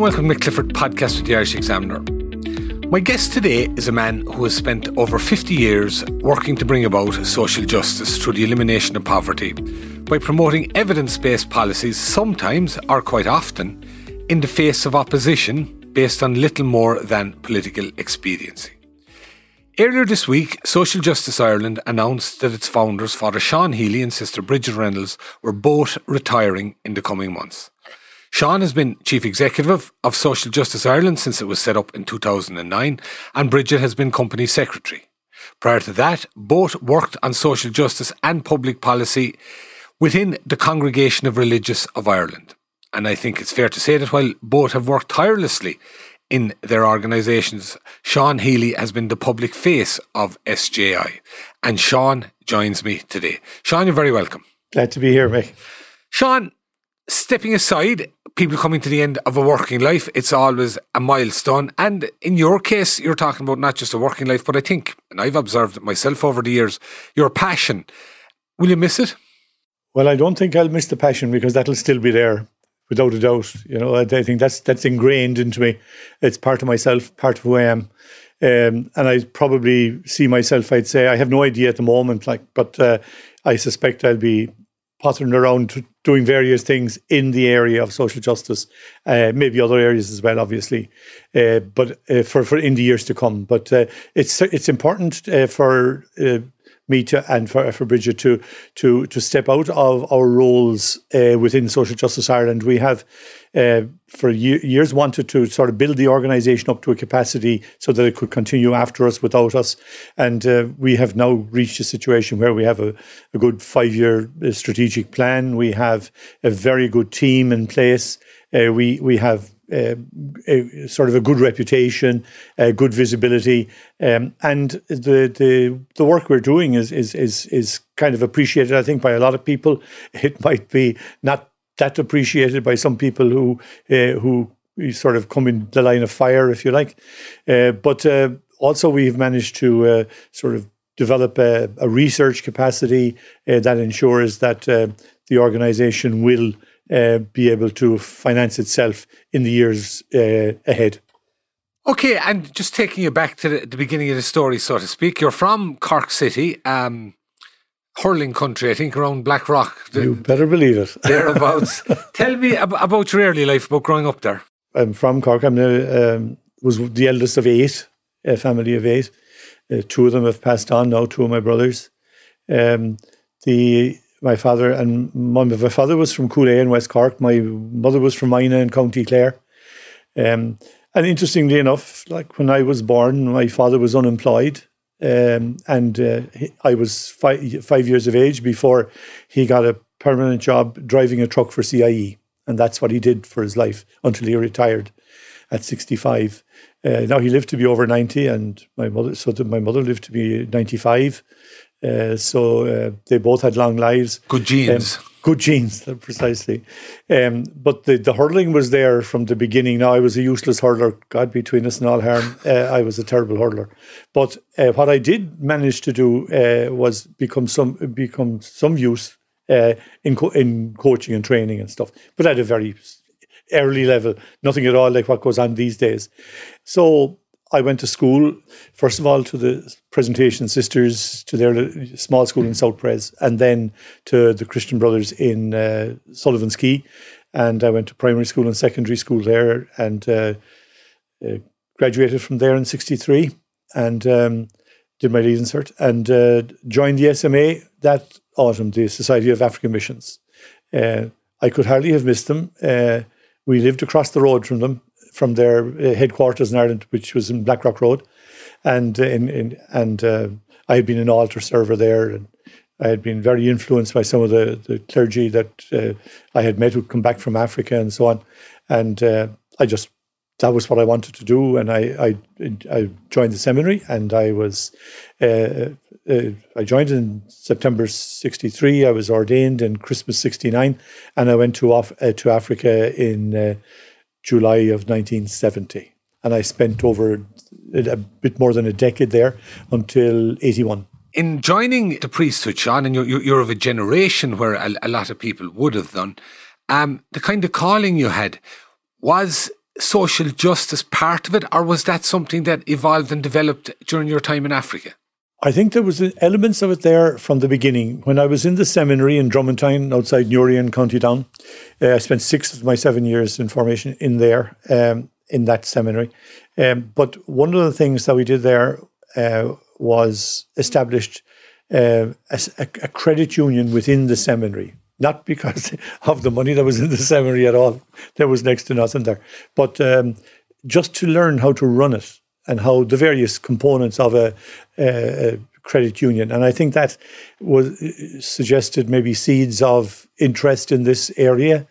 And welcome to Clifford podcast with the Irish Examiner. My guest today is a man who has spent over 50 years working to bring about social justice through the elimination of poverty by promoting evidence based policies, sometimes or quite often, in the face of opposition based on little more than political expediency. Earlier this week, Social Justice Ireland announced that its founders, Father Sean Healy and Sister Brigid Reynolds, were both retiring in the coming months. Sean has been Chief Executive of Social Justice Ireland since it was set up in 2009, and Brigid has been Company Secretary. Prior to that, both worked on social justice and public policy within the Congregation of Religious of Ireland. And I think it's fair to say that while both have worked tirelessly in their organisations, Sean Healy has been the public face of SJI. And Sean joins me today. Sean, you're very welcome. Glad to be here, Mick. Sean, stepping aside, people coming to the end of a working life, it's always a milestone. And in your case, you're talking about not just a working life, but I think, and I've observed it myself over the years, your passion. Will you miss it? Well, I don't think I'll miss the passion because that'll still be there, without a doubt. You know, I, I think that's that's ingrained into me. It's part of myself, part of who I am. Um, and I probably see myself. I'd say I have no idea at the moment, like, but uh, I suspect I'll be pottering around doing various things in the area of social justice, uh, maybe other areas as well, obviously, uh, but uh, for for in the years to come. But uh, it's it's important uh, for uh, me to and for, for Brigid to to to step out of our roles uh, within Social Justice Ireland. We have uh, for years wanted to sort of build the organisation up to a capacity so that it could continue after us without us, and uh, we have now reached a situation where we have a, a good five year uh, strategic plan. We have a very good team in place. Uh, we we have a, sort of a good reputation, uh, good visibility, um, and the, the the work we're doing is is is is kind of appreciated. I think by a lot of people. It might be not that appreciated by some people who uh, who sort of come in the line of fire, if you like. Uh, but uh, also, we've managed to uh, sort of develop a, a research capacity that ensures that the organisation will uh, be able to finance itself in the years uh, ahead. Okay, and just taking you back to the, the, beginning of the story, so to speak, you're from Cork City, um, hurling country, I think, around Blackrock. You better believe it. Thereabouts. Tell me ab- about your early life, about growing up there. I'm from Cork. I'm um, was the eldest of eight, a family of eight. Uh, two of them have passed on now. Two of my brothers. Um, the my father and my, my father was from Coolea in West Cork. My mother was from Mina in County Clare. Um, and interestingly enough, like when I was born, my father was unemployed. Um, and uh, I was five, five years of age before he got a permanent job driving a truck for CIE. And that's what he did for his life until he retired at 65. Uh, now he lived to be over 90, and my mother, so my mother lived to be 95. Uh, so uh, they both had long lives. Good genes. Um, good genes, precisely. Um, but the, the hurling was there from the beginning. Now, I was a useless hurler. God between us and all harm. Uh, I was a terrible hurler. But uh, what I did manage to do uh, was become some become some use in co- in coaching and training and stuff, but at a very early level, nothing at all like what goes on these days. So I went to school, first of all, to the Presentation Sisters, to their small school in South Pres, and then to the Christian Brothers in uh, Sullivan's Quay. And I went to primary school and secondary school there and uh, uh, graduated from there in 63 and um, did my Cert and uh, joined the SMA that autumn, the Society of African Missions. Uh, I could hardly have missed them. Uh, we lived across the road from them from their uh, headquarters in Ireland, which was in Blackrock Road, and uh, in, in and uh, I had been an altar server there, and I had been very influenced by some of the, the clergy that uh, I had met who'd come back from Africa and so on. And uh, I just, that was what I wanted to do. And I, I, I joined the seminary and I was, uh, I joined in September 63. I was ordained in Christmas 69. And I went to, off, to Africa in July of 1970. And I spent over a bit more than a decade there until 81 in joining the priesthood, Sean, and you're, you're of a generation where a, a lot of people would have done, um, the kind of calling you had was social justice part of it, or was that something that evolved and developed during your time in Africa? I think there was elements of it there from the beginning. When I was in the seminary in Dromantine, outside Newry in County Down, uh, I spent six of my seven years in formation in there, um, in that seminary. Um, but one of the things that we did there uh, was established uh, a, a, credit union within the seminary. Not because of the money that was in the seminary at all. There was next to nothing there. But um, just to learn how to run it and how the various components of a, a, credit union. And I think that was suggested maybe seeds of interest in this area.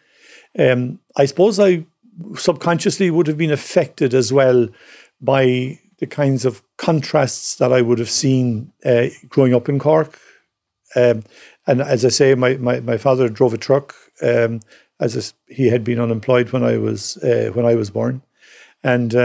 Um, I suppose I subconsciously would have been affected as well by the kinds of contrasts that I would have seen uh, growing up in Cork. Um, and as I say, my, my, my father drove a truck. Um, as a, he had been unemployed when I was uh, when I was born, and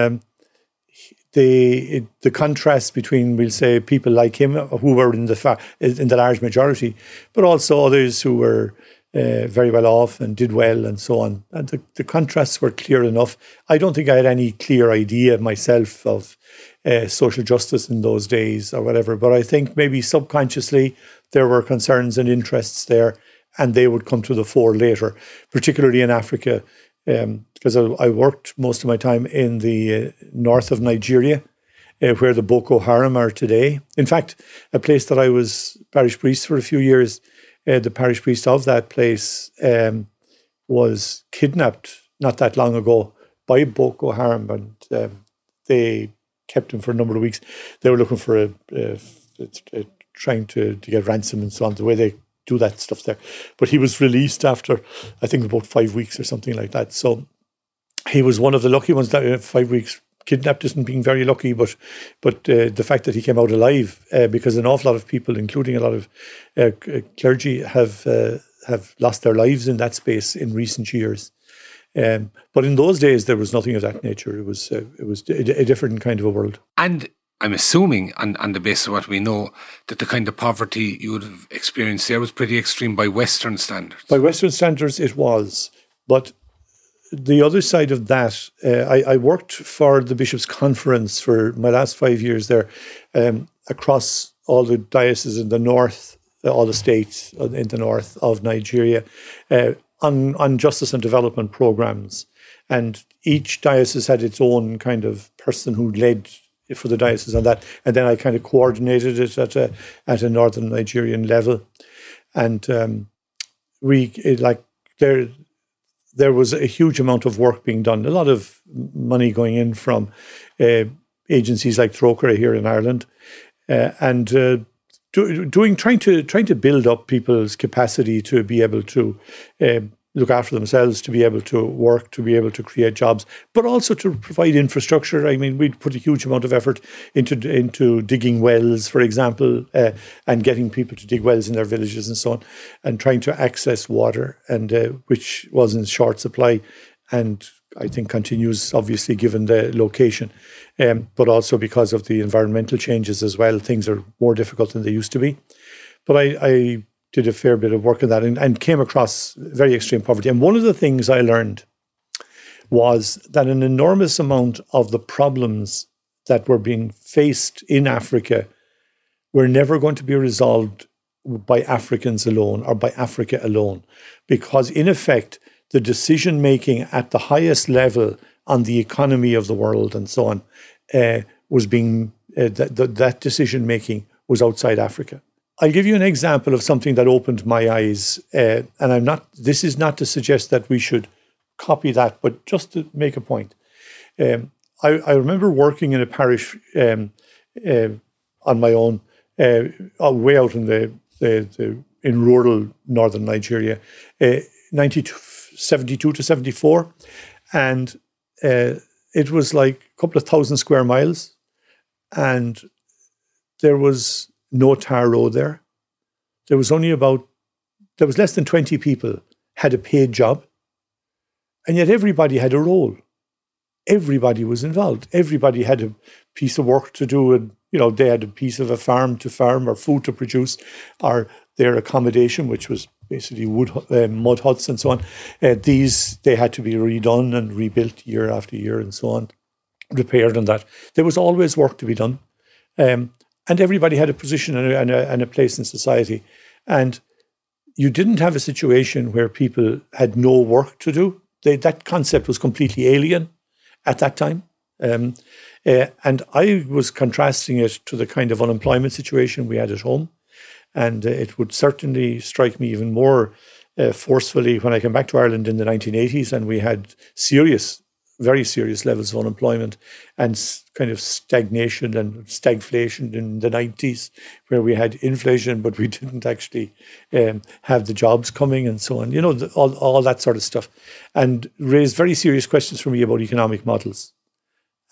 the the contrast between we'll say people like him who were in the far, in the large majority, but also others who were uh, very well off and did well and so on. And the, the contrasts were clear enough. I don't think I had any clear idea myself of uh, social justice in those days or whatever. But I think maybe subconsciously there were concerns and interests there, and they would come to the fore later, particularly in Africa, um, because I, I, worked most of my time in the uh, north of Nigeria. Uh, where the Boko Haram are today. In fact, a place that I was parish priest for a few years, uh, the parish priest of that place um, was kidnapped not that long ago by Boko Haram, and um, they kept him for a number of weeks. They were looking for a, a, a, trying to, to get ransom and so on, the way they do that stuff there. But he was released after, I think, about five weeks or something like that. So he was one of the lucky ones that uh, five weeks kidnapped isn't being very lucky, but but uh, the fact that he came out alive, uh, because an awful lot of people, including a lot of uh, clergy, have uh, have lost their lives in that space in recent years. Um, but in those days, there was nothing of that nature. It was uh, it was a, a, different kind of a world. And I'm assuming, on, on the basis of what we know, that the kind of poverty you would have experienced there was pretty extreme by Western standards. By Western standards, it was. But the other side of that, uh, I, I, worked for the Bishops' Conference for my last five years there, um, across all the dioceses in the north, all the states in the north of Nigeria. Uh, on, on justice and development programs. And each diocese had its own kind of person who led for the diocese on that. And then I kind of coordinated it at a, at a northern Nigerian level. And um, we, it, like, there, there was a huge amount of work being done, a lot of money going in from uh, agencies like Trócaire here in Ireland. Uh, and uh, do, doing trying to trying to build up people's capacity to be able to uh, look after themselves, to be able to work, to be able to create jobs, but also to provide infrastructure. I mean, we put a huge amount of effort into into digging wells, for example, uh, and getting people to dig wells in their villages and so on, and trying to access water, and uh, which was in short supply, and I think continues obviously given the location um, but also because of the environmental changes as well. Things are more difficult than they used to be. But I, I did a fair bit of work on that and, and came across very extreme poverty. And one of the things I learned was that an enormous amount of the problems that were being faced in Africa were never going to be resolved by Africans alone or by Africa alone. Because, in effect, the decision making at the highest level on the economy of the world and so on uh, was being uh, that, that, that decision making was outside Africa. I'll give you an example of something that opened my eyes, uh, and I'm not. This is not to suggest that we should copy that, but just to make a point. Um, I, I, remember working in a parish um, uh, on my own, uh, way out in the the, the in rural northern Nigeria, uh, 72 to 74. And uh, it was like a couple of thousand square miles. And there was no tar road there. There was only about, there was less than 20 people had a paid job. And yet everybody had a role. Everybody was involved. Everybody had a piece of work to do. And, you know, they had a piece of a farm to farm or food to produce or their accommodation, which was basically wood, uh, mud huts and so on. Uh, these, they had to be redone and rebuilt year after year and so on, repaired and that. There was always work to be done. Um, and everybody had a position and a, and a, and a place in society. And you didn't have a situation where people had no work to do. They, that concept was completely alien at that time. Um, uh, and I was contrasting it to the kind of unemployment situation we had at home. And uh, it would certainly strike me even more uh, forcefully when I came back to Ireland in the 1980s and we had serious, very serious levels of unemployment and kind of stagnation and stagflation in the 90s, where we had inflation, but we didn't actually um, have the jobs coming and so on, you know, the, all, all that sort of stuff. And raised very serious questions for me about economic models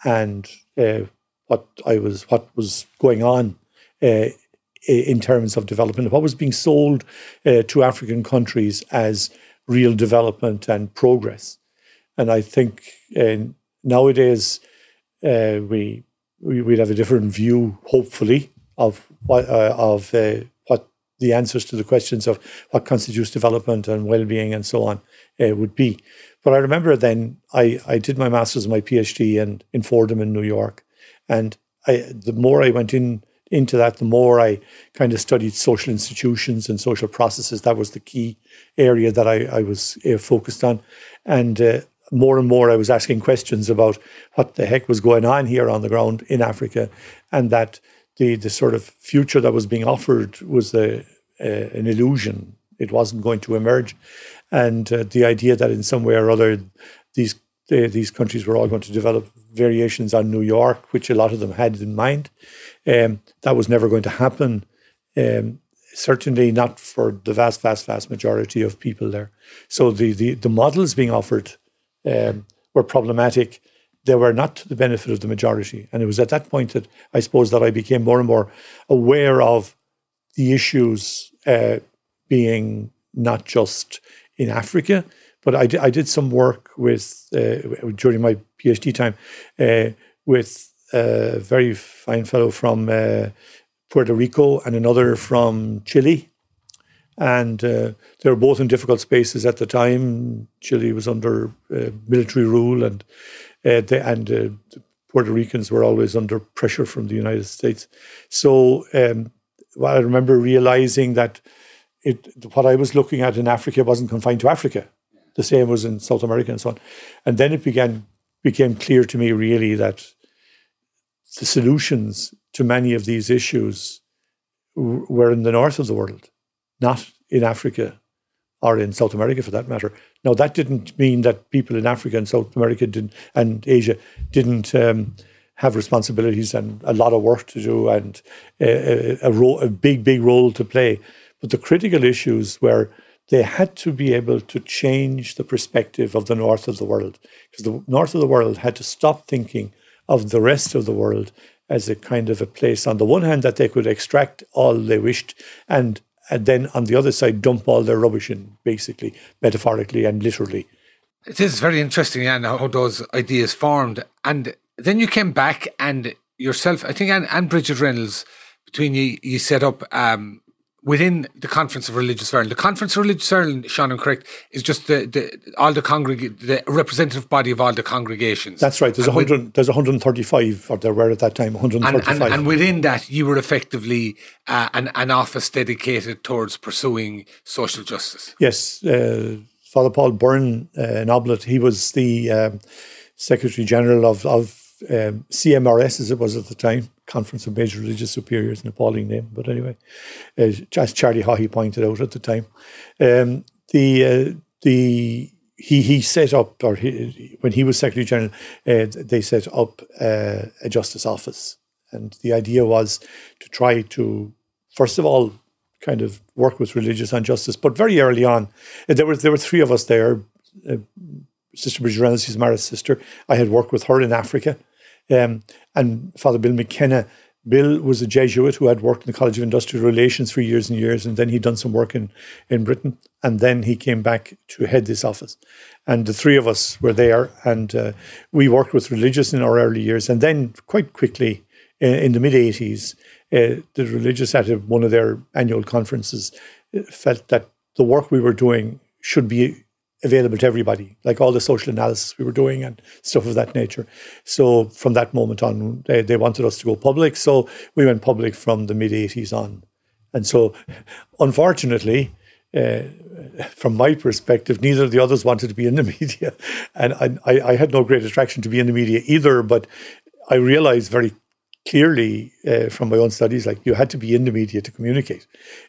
and uh, what I was, what was going on uh, in terms of development, what was being sold uh, to African countries as real development and progress. And I think uh, nowadays uh, we, we would have a different view, hopefully, of what uh, of uh, what the answers to the questions of what constitutes development and well-being and so on uh, would be. But I remember then I, I did my master's and my PhD in, in Fordham in New York. And I, the more I went in into that, the more I kind of studied social institutions and social processes. That was the key area that I, I was uh, focused on. And uh, more and more, I was asking questions about what the heck was going on here on the ground in Africa, and that the, the sort of future that was being offered was a, a an illusion. It wasn't going to emerge. And uh, the idea that in some way or other, these these countries were all going to develop variations on New York, which a lot of them had in mind. Um, that was never going to happen. Um, certainly not for the vast, vast, vast majority of people there. So the the, the models being offered um, were problematic. They were not to the benefit of the majority, and it was at that point that I suppose that I became more and more aware of the issues uh, being not just in Africa, but I, I did some work with uh, during my PhD time uh, with a very fine fellow from uh, Puerto Rico and another from Chile. And uh, they were both in difficult spaces at the time. Chile was under uh, military rule, and uh, they, and uh, the Puerto Ricans were always under pressure from the United States. So um, well, I remember realizing that it, what I was looking at in Africa wasn't confined to Africa. The same was in South America and so on. And then it began became clear to me really that the solutions to many of these issues were in the north of the world, not in Africa or in South America for that matter. Now, that didn't mean that people in Africa and South America didn't, and Asia didn't um, have responsibilities and a lot of work to do and a, a, ro- a big, big role to play. But the critical issues were they had to be able to change the perspective of the north of the world because the north of the world had to stop thinking of the rest of the world as a kind of a place, on the one hand, that they could extract all they wished, and, and then on the other side, dump all their rubbish in, basically, metaphorically and literally. It is very interesting, and how those ideas formed. And then you came back, and yourself, I think, and, and Brigid Reynolds, between you, you set up um, within the Conference of Religious Ireland. The Conference of Religious Ireland, Sean, I'm correct, is just the, the all the congreg- the representative body of all the congregations. That's right. There's a hundred. There's 135, or there were at that time 135. And, and, and within that, you were effectively uh, an an office dedicated towards pursuing social justice. Yes, uh, Father Paul Byrne uh, in Oblate, he was the um, Secretary General of of um, CMRS, as it was at the time, Conference of Major Religious Superiors, an appalling name, but anyway, uh, as Charlie Haughey pointed out at the time, um, the uh, the he he set up, or he, when he was Secretary General, uh, they set up uh, a justice office, and the idea was to try to, first of all, kind of work with religious on justice. But very early on, uh, there were there were three of us there. Uh, Sister Brigid Reynolds, she's Mara's sister. I had worked with her in Africa, um, and Father Bill McKenna. Bill was a Jesuit who had worked in the College of Industrial Relations for years and years, and then he'd done some work in, in Britain, and then he came back to head this office. And the three of us were there, and uh, we worked with religious in our early years, and then quite quickly uh, in the mid 80s, uh, the religious at one of their annual conferences uh, felt that the work we were doing should be available to everybody, like all the social analysis we were doing and stuff of that nature. So from that moment on, they, they wanted us to go public. So we went public from the mid 80s on. And so, unfortunately, uh, from my perspective, neither of the others wanted to be in the media. And I, I, had no great attraction to be in the media either, but I realized very clearly uh, from my own studies, like you had to be in the media to communicate.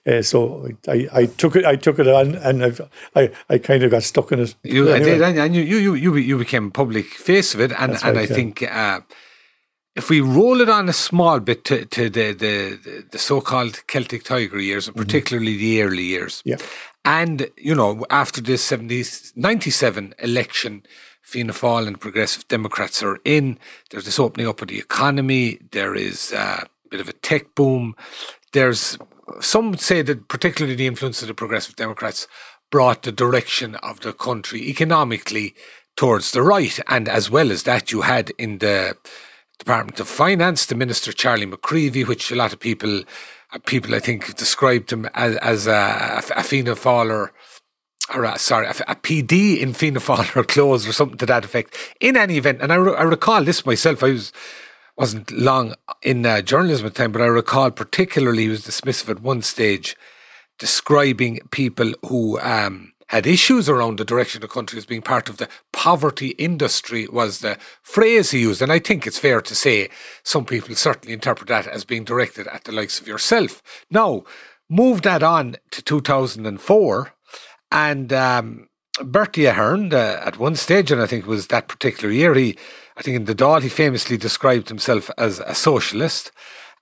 Uh, so I, I took it, I took it on, and I've, I, I kind of got stuck in it. You anyway. did, and you, you, you, you became public face of it, and and I yeah. think. Uh, if we roll it on a small bit to, to the, the, the so-called Celtic Tiger years, and mm-hmm. particularly mm-hmm. the early years, yeah. and you know after the 70, 97 election, Fianna Fáil and Progressive Democrats are in. There's this opening up of the economy. There is a bit of a tech boom. There's some say that particularly the influence of the Progressive Democrats brought the direction of the country economically towards the right. And as well as that, you had in the Department of Finance the Minister Charlie McCreevy, which a lot of people, uh, people I think described him as, as a, a Fianna Fáiler or sorry, a, a, PD in Fianna Fáil or closed or something to that effect. In any event, and I, re- I recall this myself. I was wasn't long in uh, journalism at the time, but I recall particularly he was dismissive at one stage, describing people who um, had issues around the direction of the country as being part of the poverty industry was the phrase he used. And I think it's fair to say some people certainly interpret that as being directed at the likes of yourself. Now, move that on to 2004 and um, Bertie Ahern, uh, at one stage, and I think it was that particular year, he, I think in the Dáil, he famously described himself as a socialist.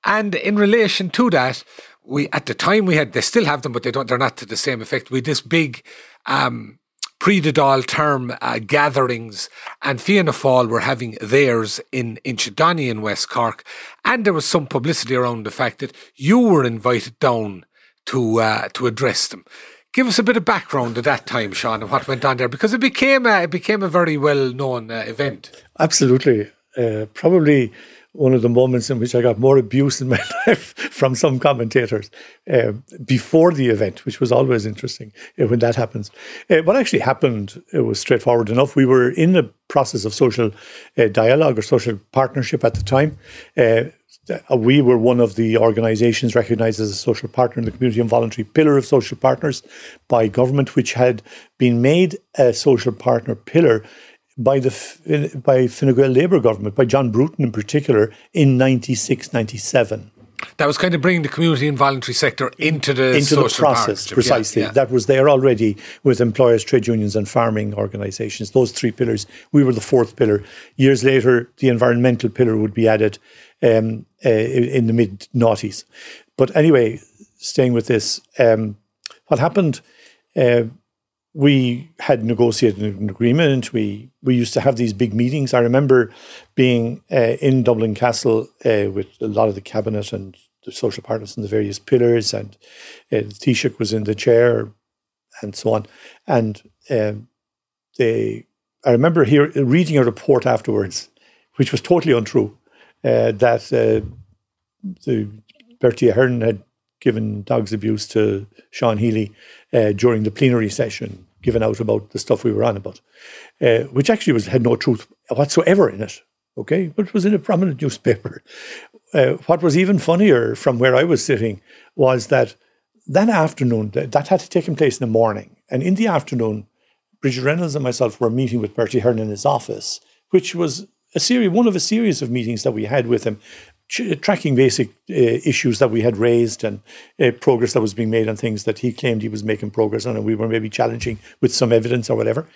And in relation to that, we at the time we had they still have them, but they don't. They're not to the same effect. We had this big um, pre Dáil term uh, gatherings, and Fianna Fáil were having theirs in Inchydoney in West Cork, and there was some publicity around the fact that you were invited down to uh, to address them. Give us a bit of background at that time, Sean, and what went on there, because it became a, it became a very well known uh, event. Absolutely, uh, probably one of the moments in which I got more abuse in my life from some commentators uh, before the event, which was always interesting uh, when that happens. Uh, what actually happened it was straightforward enough. We were in the process of social uh, dialogue or social partnership at the time. Uh, uh, we were one of the organisations recognised as a social partner in the community and voluntary pillar of social partners by government, which had been made a social partner pillar by the by Fine Gael Labour government, by John Bruton in particular, in 96, 97. That was kind of bringing the community and voluntary sector into the into the process precisely. Yeah, yeah. That was there already with employers, trade unions, and farming organisations. Those three pillars. We were the fourth pillar. Years later, the environmental pillar would be added, um, uh, in the mid noughties. But anyway, staying with this, um, what happened? Uh, we had negotiated an agreement. We we used to have these big meetings. I remember being uh, in Dublin Castle uh, with a lot of the cabinet and the social partners and the various pillars, and uh, Taoiseach was in the chair, and so on. And um, they, I remember here reading a report afterwards, which was totally untrue uh, that uh, the Bertie Ahern had given dogs abuse to Sean Healy uh, during the plenary session, given out about the stuff we were on about, uh, which actually was had no truth whatsoever in it. Okay, but it was in a prominent newspaper. Uh, what was even funnier from where I was sitting was that that afternoon, that, that had taken place in the morning, and in the afternoon, Brigid Reynolds and myself were meeting with Bertie Ahern in his office, which was a series, one of a series of meetings that we had with him, tracking basic uh, issues that we had raised and uh, progress that was being made on things that he claimed he was making progress on, and we were maybe challenging with some evidence or whatever.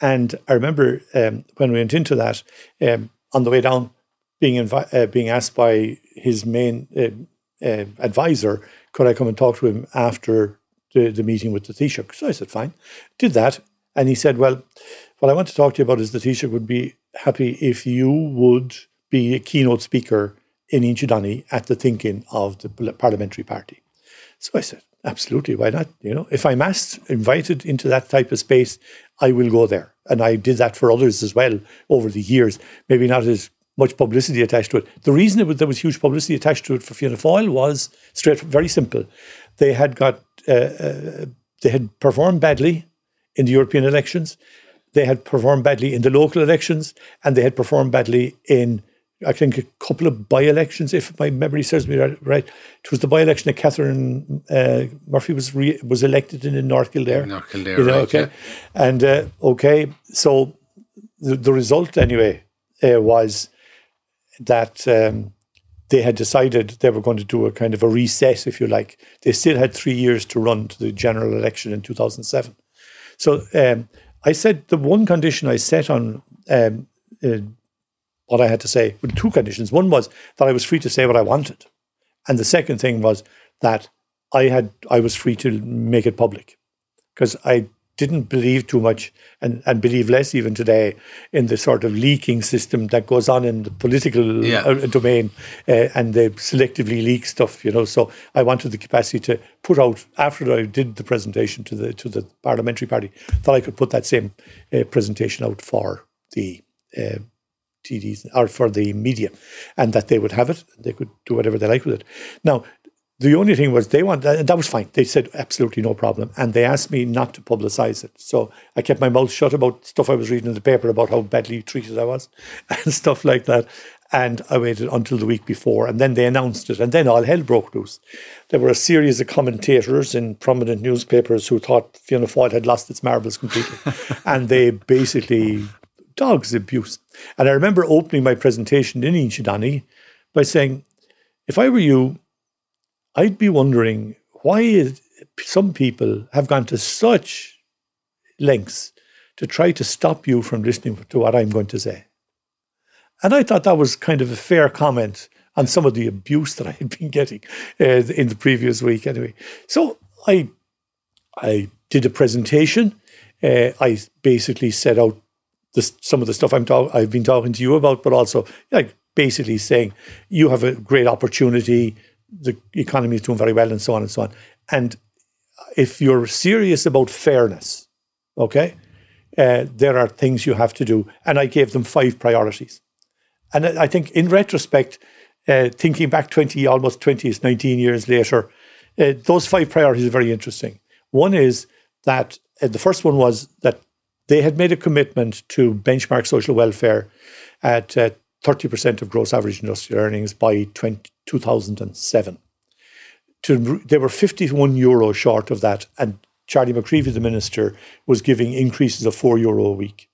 And I remember um, when we went into that, um, on the way down, being invi- uh, being asked by his main uh, uh, advisor, could I come and talk to him after the, the meeting with the Taoiseach? So I said, fine. Did that. And he said, well, what I want to talk to you about is the Taoiseach would be happy if you would be a keynote speaker in Inchydoney at the thinking of the parliamentary party. So I said, absolutely, why not? You know, if I'm asked, invited into that type of space, I will go there. And I did that for others as well over the years. Maybe not as much publicity attached to it. The reason it was, there was huge publicity attached to it for Fianna Fáil was straight, very simple. They had got, uh, uh, they had performed badly in the European elections. They had performed badly in the local elections, and they had performed badly in I think a couple of by-elections, if my memory serves me right. It was the by-election that Catherine uh, Murphy was re- was elected in in North Kildare. North Kildare, you know, right, okay, yeah. and uh, okay, so the, the result anyway uh, was that um, they had decided they were going to do a kind of a reset, if you like. They still had three years to run to the general election in 2007. So um, I said the one condition I set on um, uh, what I had to say with two conditions. One was that I was free to say what I wanted, and the second thing was that I had I was free to make it public because I didn't believe too much and, and believe less even today in the sort of leaking system that goes on in the political Yeah. uh, domain uh, and they selectively leak stuff you know so I wanted the capacity to put out after I did the presentation to the to the parliamentary party that I could put that same uh, presentation out for the uh, TDs or for the media, and that they would have it. They could do whatever they like with it. Now, the only thing was they want that was fine. They said absolutely no problem, and they asked me not to publicise it. So I kept my mouth shut about stuff I was reading in the paper about how badly treated I was, and stuff like that. And I waited until the week before, and then they announced it, and then all hell broke loose. There were a series of commentators in prominent newspapers who thought Fianna Fáil had lost its marbles completely, and they basically dogs abuse. And I remember opening my presentation in Inchydoney by saying, if I were you, I'd be wondering why is, some people have gone to such lengths to try to stop you from listening to what I'm going to say. And I thought that was kind of a fair comment on some of the abuse that I had been getting uh, in the previous week, anyway. So I, I did a presentation. Uh, I basically set out some of the stuff I'm talk, I've been talking to you about, but also like basically saying you have a great opportunity. The economy is doing very well, and so on and so on. And if you're serious about fairness, okay, uh, there are things you have to do. And I gave them five priorities. And I I think in retrospect, uh, thinking back 20, almost 20, 19 years later, uh, those five priorities are very interesting. One is that uh, the first one was that they had made a commitment to benchmark social welfare at uh, 30% of gross average industrial earnings by 20, 2007 to they were 51 euro short of that, and Charlie McCreevy, the minister, was giving increases of four euro a week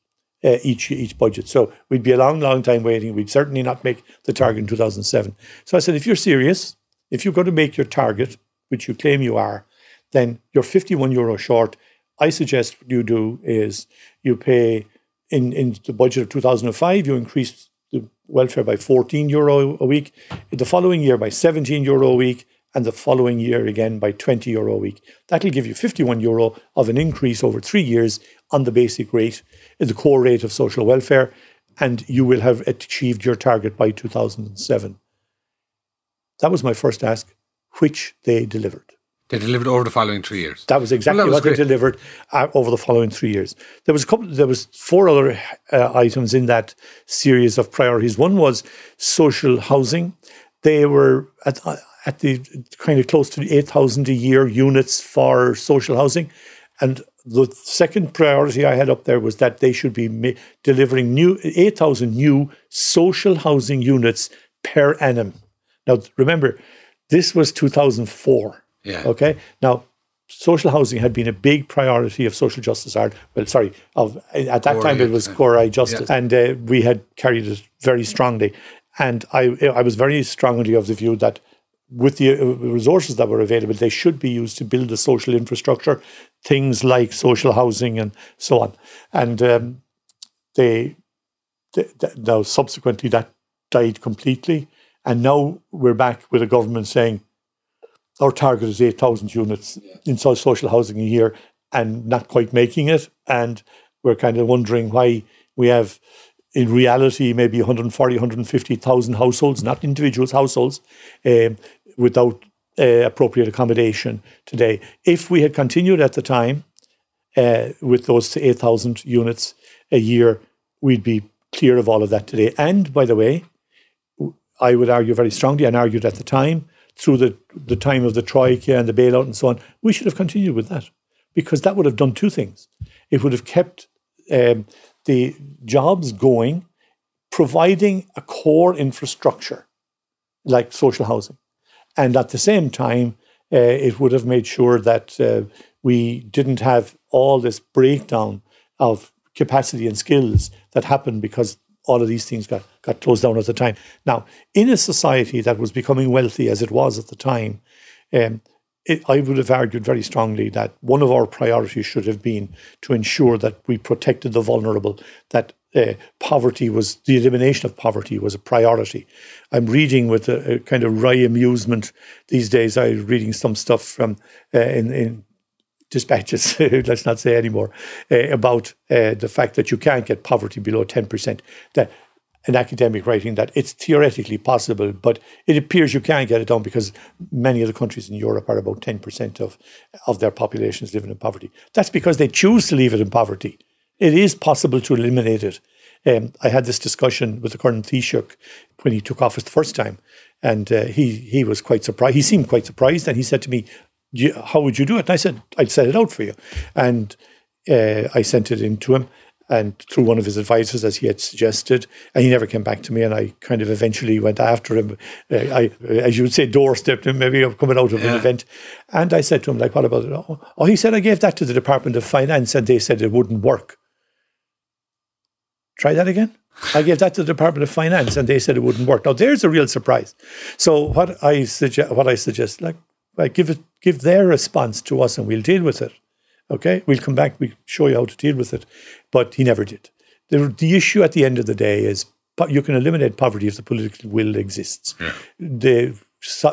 uh, each each budget. So we'd be a long, long time waiting. We'd certainly not make the target in 2007. So I said, if you're serious, if you're going to make your target, which you claim you are, then you're 51 euro short. I suggest what you do is you pay in, in the budget of 2005, you increase the welfare by 14 euro a week, the following year by 17 euro a week, and the following year again by 20 euro a week. That'll give you 51 euro of an increase over three years on the basic rate, the core rate of social welfare, and you will have achieved your target by 2007. That was my first ask, which they delivered. They delivered over the following three years. That was exactly Well, that was what they delivered uh, over the following three years. There was a couple. There was four other uh, items in that series of priorities. One was social housing. They were at uh, at the kind of close to eight thousand a year units for social housing, and the second priority I had up there was that they should be ma- delivering new eight thousand new social housing units per annum. Now remember, this was two thousand four. Yeah. Okay. Now, social housing had been a big priority of social justice Ireland. Well, sorry, of at that time it was at the time. CORI justice, and uh, we had carried it very strongly. And I, I was very strongly of the view that with the uh, resources that were available, they should be used to build the social infrastructure, things like social housing and so on. And um, they, th- th- now subsequently that died completely, and now we're back with a government saying our target is 8,000 units in social housing a year and not quite making it. And we're kind of wondering why we have, in reality, maybe 140, 150,000 households, not individuals, households, um, without uh, appropriate accommodation today. If we had continued at the time uh, with those 8,000 units a year, we'd be clear of all of that today. And by the way, I would argue very strongly, and argued at the time, through the, the time of the Troika and the bailout and so on, we should have continued with that because that would have done two things. It would have kept um, the jobs going, providing a core infrastructure like social housing. And at the same time, uh, it would have made sure that uh, we didn't have all this breakdown of capacity and skills that happened because all of these things got, got closed down at the time. Now, in a society that was becoming wealthy as it was at the time, um, it, I would have argued very strongly that one of our priorities should have been to ensure that we protected the vulnerable, that uh, poverty was the elimination of poverty was a priority. I'm reading with a, a kind of wry amusement these days. I'm reading some stuff from uh, in, in dispatches, let's not say anymore, uh, about uh, the fact that you can't get poverty below 10%. That an academic writing that it's theoretically possible, but it appears you can't get it done because many of the countries in Europe are about 10% of, of their populations living in poverty. That's because they choose to leave it in poverty. It is possible to eliminate it. Um, I had this discussion with the current Taoiseach when he took office the first time, and uh, he he was quite surprised. He seemed quite surprised, and he said to me, "How would you do it?" And I said, "I'd set it out for you," and uh, I sent it in to him, and through one of his advisors, as he had suggested, and he never came back to me. And I kind of eventually went after him. Uh, I, as you would say, doorstepped him, maybe coming out of yeah. an event. And I said to him, like, what about it? Oh, oh, he said, I gave that to the Department of Finance, and they said it wouldn't work. Try that again. I gave that to the Department of Finance, and they said it wouldn't work. Now there's a real surprise. So what I suggest, what I suggest, like, like give it, give their response to us, and we'll deal with it. Okay, we'll come back. we'll show you how to deal with it, but he never did. The, the issue at the end of the day is you can eliminate poverty if the political will exists. Yeah. The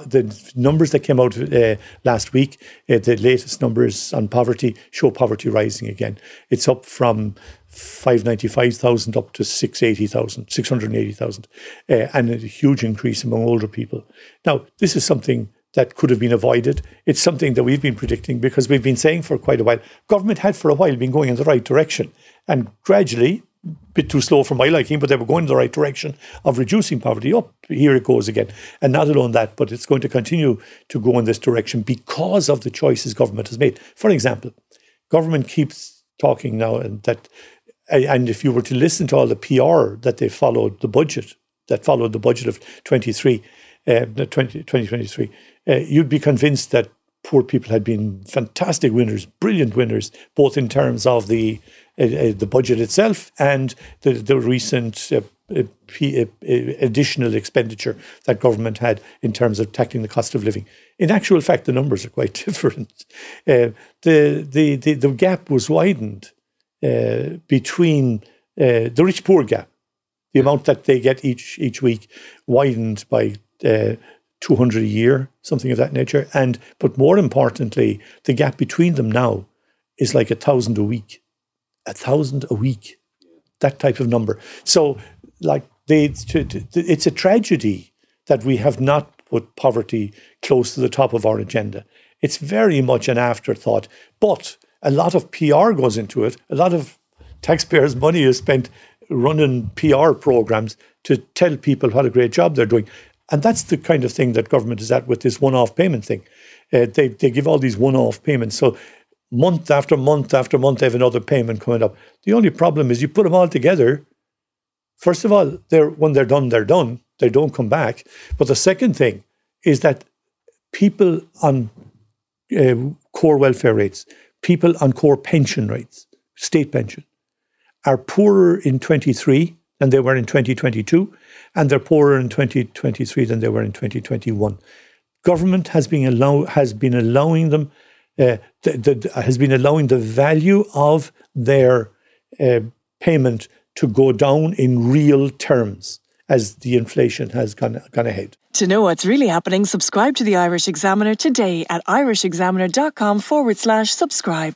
the numbers that came out uh, last week, uh, the latest numbers on poverty show poverty rising again. It's up from 595,000 up to 680,000, 680,000, uh, and a huge increase among older people. Now, this is something that could have been avoided. It's something that we've been predicting because we've been saying for quite a while. Government had for a while been going in the right direction, and gradually, a bit too slow for my liking, but they were going in the right direction of reducing poverty. Up here it goes again, and not alone that, but it's going to continue to go in this direction because of the choices government has made. For example, government keeps talking now and that and if you were to listen to all the PR that they followed the budget, that followed the budget of 23, uh, 20, 2023, uh, you'd be convinced that poor people had been fantastic winners, brilliant winners, both in terms of the uh, uh the budget itself and the, the recent uh, uh, additional expenditure that government had in terms of tackling the cost of living. In actual fact, the numbers are quite different. the, the, the, the gap was widened between the rich poor gap, the amount that they get each each week, widened by uh, 200 a year, something of that nature. And but more importantly, the gap between them now is like a thousand a week, a thousand a week, that type of number. So, like they, it's a tragedy that we have not put poverty close to the top of our agenda. It's very much an afterthought, but a lot of PR goes into it. A lot of taxpayers' money is spent running PR programs to tell people what a great job they're doing. And that's the kind of thing that government is at with this one off payment thing. Uh, they, they give all these one off payments. So month after month after month, they have another payment coming up. The only problem is you put them all together. First of all, they're, when they're done, they're done. They don't come back. But the second thing is that people on uh, core welfare rates, people on core pension rates, state pension, are poorer in 23 than they were in 2022, and they're poorer in 2023 than they were in 2021. Government has been allow has been allowing them uh, has been allowing the value of their uh, payment to go down in real terms, as the inflation has gone, gone ahead. To know what's really happening, subscribe to the Irish Examiner today at irishexaminer.com forward slash subscribe.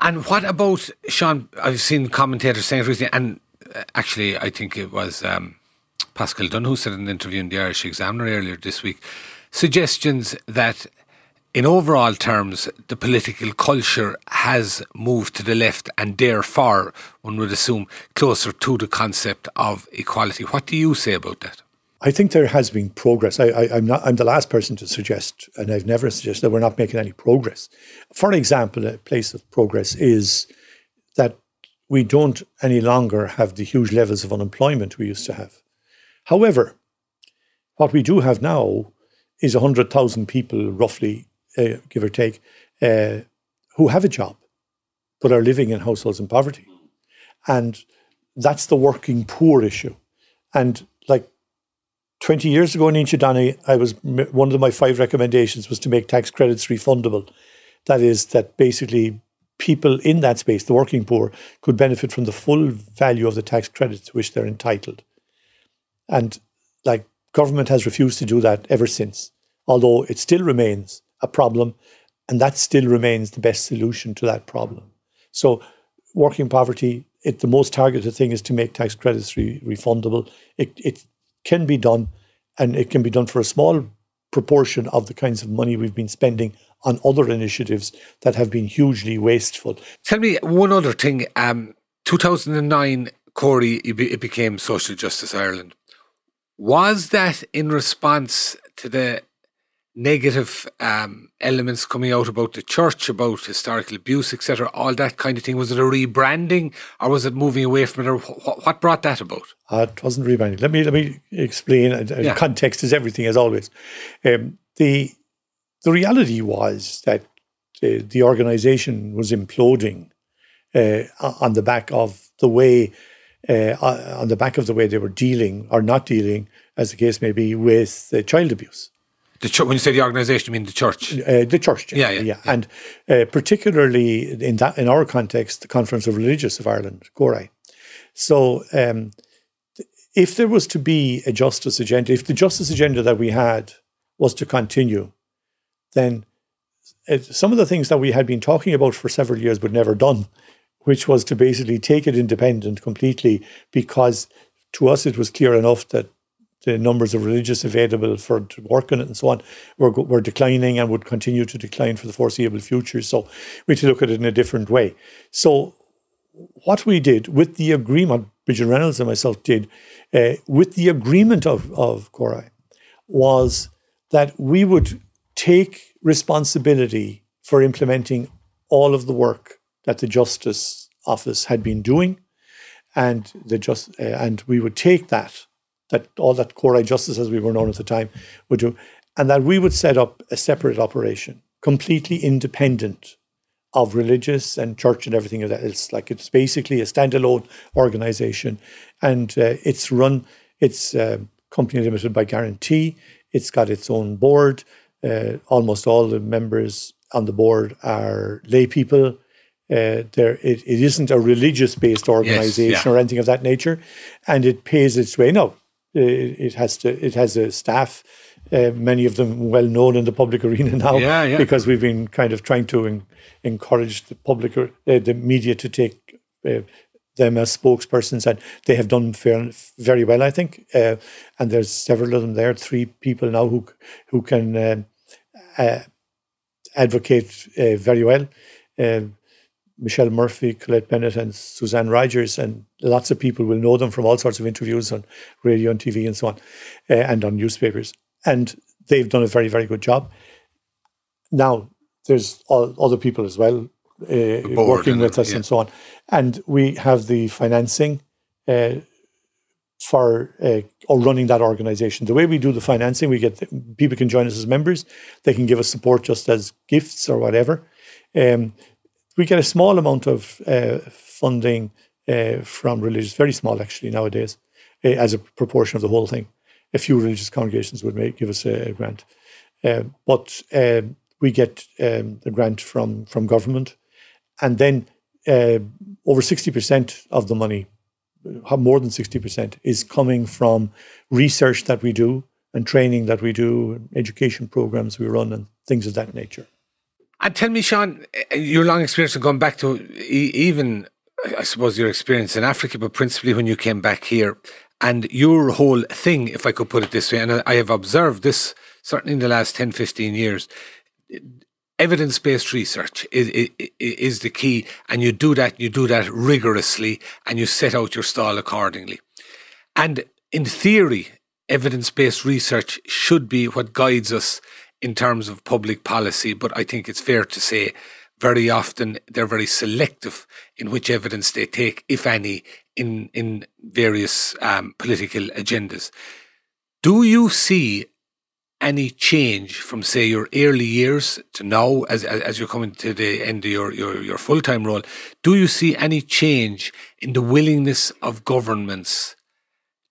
And what about Sean? I've seen commentators saying recently, and uh, actually, I think it was um, Paschal Dunn who said in an interview in the Irish Examiner earlier this week, suggestions that in overall terms, the political culture has moved to the left and therefore, one would assume, closer to the concept of equality. What do you say about that? I think there has been progress. I, am not. I'm the last person to suggest, and I've never suggested that we're not making any progress. For example, a place of progress is that we don't any longer have the huge levels of unemployment we used to have. However, what we do have now is 100,000 people, roughly, uh, give or take, uh, who have a job but are living in households in poverty. And that's the working poor issue. And 20 years ago in Inchydoney, I was one of my five recommendations was to make tax credits refundable. That is, that basically people in that space, the working poor, could benefit from the full value of the tax credits to which they're entitled. And like government has refused to do that ever since, although it still remains a problem, and that still remains the best solution to that problem. So, working poverty, it, the most targeted thing is to make tax credits re- refundable. It, it can be done, and it can be done for a small proportion of the kinds of money we've been spending on other initiatives that have been hugely wasteful. Tell me one other thing. Um, 2009, CORI, it became Social Justice Ireland. Was that in response to the negative um, elements coming out about the church, about historical abuse, etc., all that kind of thing? Was it a rebranding, or was it moving away from it, or wh- what brought that about? Uh, it wasn't rebranding. Let me let me explain. Yeah. Context is everything, as always. Um, the the reality was that uh, the organisation was imploding uh, on the back of the way. Uh, on the back of the way they were dealing or not dealing, as the case may be, with uh, child abuse. The ch- when you say the organisation, you mean the church? Uh, the church, yeah, yeah, yeah. yeah. and uh, particularly in that, in our context, the Conference of Religious of Ireland, CORI. So, um, if there was to be a justice agenda, if the justice agenda that we had was to continue, then it, some of the things that we had been talking about for several years but never done, which was to basically take it independent completely, because to us it was clear enough that the numbers of religious available for to work on it and so on were, were declining and would continue to decline for the foreseeable future. So we had to look at it in a different way. So what we did with the agreement, Brigid Reynolds and myself did, uh, with the agreement of, of CORI, was that we would take responsibility for implementing all of the work that the Justice Office had been doing, and the just uh, and we would take that that all that CORI Justice, as we were known at the time, would do, and that we would set up a separate operation, completely independent of religious and church and everything of that. It's Like it's basically a standalone organization, and uh, it's run. It's uh, company limited by guarantee. It's got its own board. Uh, almost all the members on the board are lay people. Uh, there, it, it isn't a religious-based organization yes, yeah. or anything of that nature, and it pays its way. No, it has to. It has a staff. Uh, many of them well known in the public arena now, yeah, yeah. because we've been kind of trying to en- encourage the public, uh, the media to take uh, them as spokespersons, and they have done fair, very well, I think. Uh, and there's several of them there, three people now who who can um, uh, advocate uh, very well. Michelle Murphy, Colette Bennett, and Suzanne Rogers, and lots of people will know them from all sorts of interviews on radio and TV and so on, uh, and on newspapers. And they've done a very, very good job. Now, there's all, other people as well uh, working with us yeah. and so on. And we have the financing uh, for uh, or running that organization. The way we do the financing, we get people can join us as members. They can give us support just as gifts or whatever. Um, we get a small amount of uh, funding uh, from religious, very small actually nowadays, uh, as a proportion of the whole thing. A few religious congregations would make, give us a, a grant, uh, but um, we get um, the grant from from government, and then uh, over sixty percent of the money, more than sixty percent, is coming from research that we do and training that we do, education programs we run, and things of that nature. And tell me, Sean, uh, your long experience of going back to even, I suppose, your experience in Africa, but principally when you came back here, and your whole thing, if I could put it this way, and I have observed this certainly in the last 10, 15 years, evidence based research is, is, is the key. And you do that, you do that rigorously, and you set out your stall accordingly. And in theory, evidence based research should be what guides us in terms of public policy. But I think it's fair to say very often they're very selective in which evidence they take, if any, in, in various um, political agendas. Do you see any change from say your early years to now as as you're coming to the end of your your, your full-time role do you see any change in the willingness of governments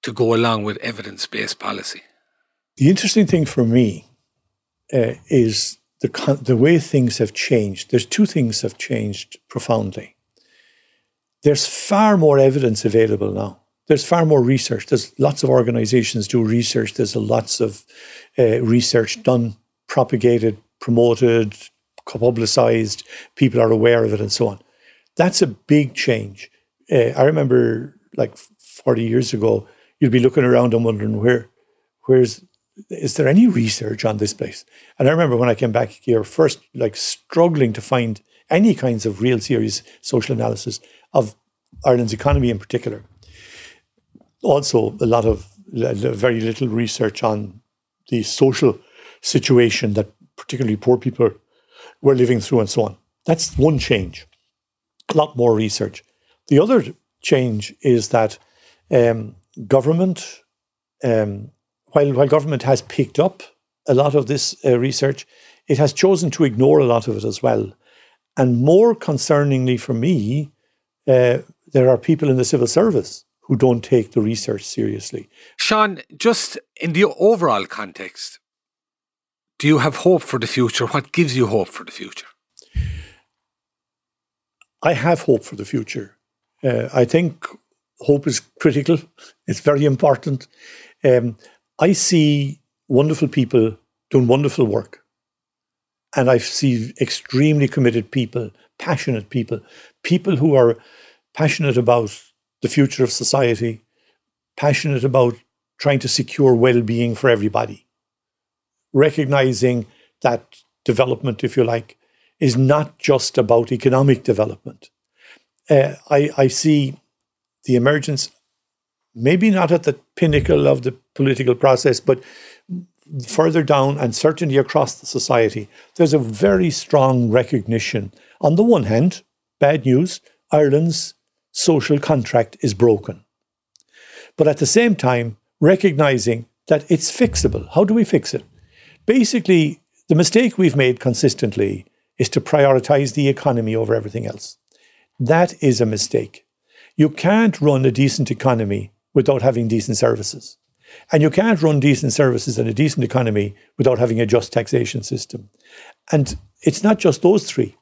to go along with evidence-based policy the interesting thing for me uh, is the the way things have changed there's two things have changed profoundly there's far more evidence available now there's far more research. There's lots of organizations do research. There's lots of uh, research done, propagated, promoted, publicized. People are aware of it and so on. That's a big change. Uh, I remember like 40 years ago, you'd be looking around and wondering where, where's, is there any research on this place? And I remember when I came back here, first like struggling to find any kinds of real serious social analysis of Ireland's economy in particular also a lot of very little research on the social situation that particularly poor people were living through and so on. That's one change. A lot more research. The other change is that um, government, um, while while government has picked up a lot of this uh, research, it has chosen to ignore a lot of it as well. And more concerningly for me, uh, there are people in the civil service who don't take the research seriously. Sean, just in the overall context, do you have hope for the future? What gives you hope for the future? I have hope for the future. Uh, I think hope is critical, it's very important. Um, I see wonderful people doing wonderful work. And I see extremely committed people, passionate people, people who are passionate about the future of society, passionate about trying to secure well being for everybody, recognizing that development, if you like, is not just about economic development. Uh, I, I see the emergence, maybe not at the pinnacle of the political process, but further down and certainly across the society, there's a very strong recognition. On the one hand, bad news, Ireland's social contract is broken. But at the same time, recognizing that it's fixable. How do we fix it? Basically, the mistake we've made consistently is to prioritize the economy over everything else. That is a mistake. You can't run a decent economy without having decent services. And you can't run decent services and a decent economy without having a just taxation system. And it's not just those three.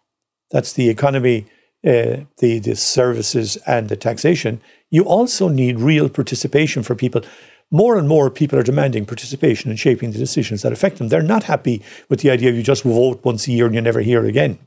That's the economy, uh, the, the services and the taxation, you also need real participation for people. More and more people are demanding participation in shaping the decisions that affect them. They're not happy with the idea of you just vote once a year and you never hear again.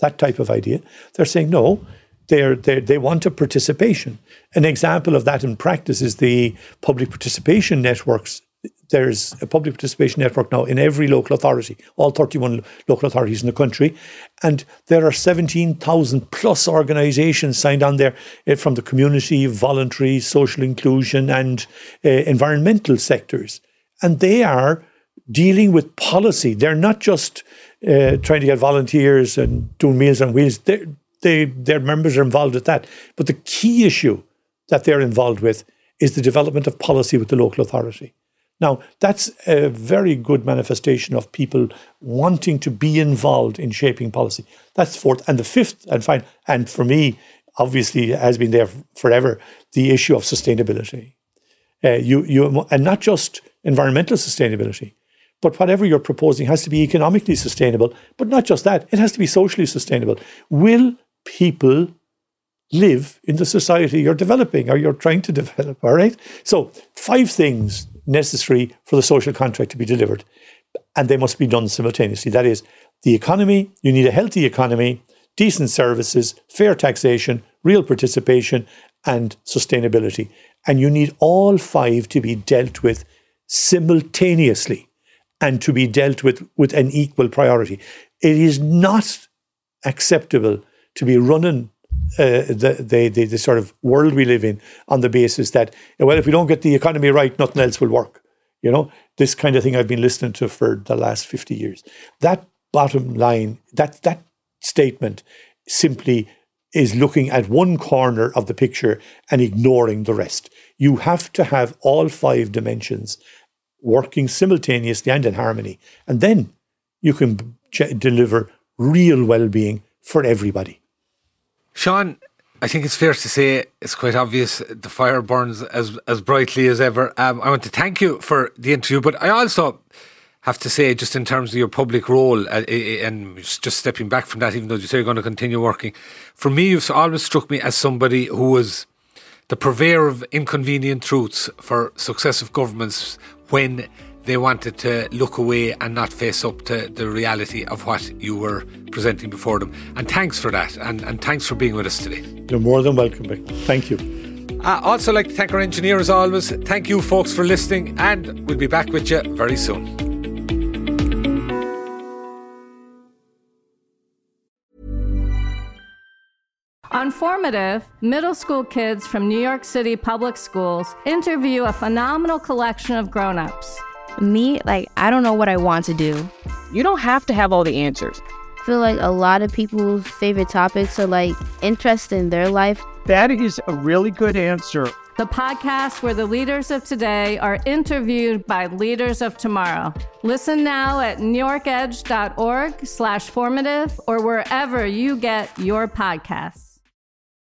That type of idea. They're saying, no, they're, they're, they want a participation. An example of that in practice is the public participation networks there's a public participation network now in every local authority, all 31 local authorities in the country. And there are 17,000 plus organisations signed on there uh, from the community, voluntary, social inclusion, and uh, environmental sectors. And they are dealing with policy. They're not just uh, trying to get volunteers and doing Meals on Wheels. They're, they, their members are involved with that. But the key issue that they're involved with is the development of policy with the local authority. Now, that's a very good manifestation of people wanting to be involved in shaping policy. That's fourth. And the fifth and fine, and for me, obviously has been there forever, the issue of sustainability. Uh, you, you, and not just environmental sustainability, but whatever you're proposing has to be economically sustainable. But not just that, it has to be socially sustainable. Will people live in the society you're developing or you're trying to develop? All right. So, five things necessary for the social contract to be delivered. And they must be done simultaneously. That is, the economy, you need a healthy economy, decent services, fair taxation, real participation, and sustainability. And you need all five to be dealt with simultaneously and to be dealt with with an equal priority. It is not acceptable to be running uh, the, the, the, the, sort of world we live in on the basis that, well, if we don't get the economy right, nothing else will work. You know, this kind of thing I've been listening to for the last 50 years. That bottom line, that, that statement simply is looking at one corner of the picture and ignoring the rest. You have to have all five dimensions working simultaneously and in harmony. And then you can deliver real well being for everybody. Sean, I think it's fair to say it's quite obvious the fire burns as as brightly as ever. Um, I want to thank you for the interview, but I also have to say, just in terms of your public role, uh, and just stepping back from that, even though you say you're going to continue working, for me, you've always struck me as somebody who was the purveyor of inconvenient truths for successive governments when they wanted to look away and not face up to the reality of what you were presenting before them. And thanks for that. And, and thanks for being with us today. You're more than welcome. Thank you. I also like to thank our engineer as always. Thank you, folks, for listening, and we'll be back with you very soon. On Formative, middle school kids from New York City public schools interview a phenomenal collection of grown ups me, like, I don't know what I want to do. You don't have to have all the answers. I feel like a lot of people's favorite topics are like interest in their life. That is a really good answer. The podcast where the leaders of today are interviewed by leaders of tomorrow. Listen now at newyorkedge.org slash formative or wherever you get your podcasts.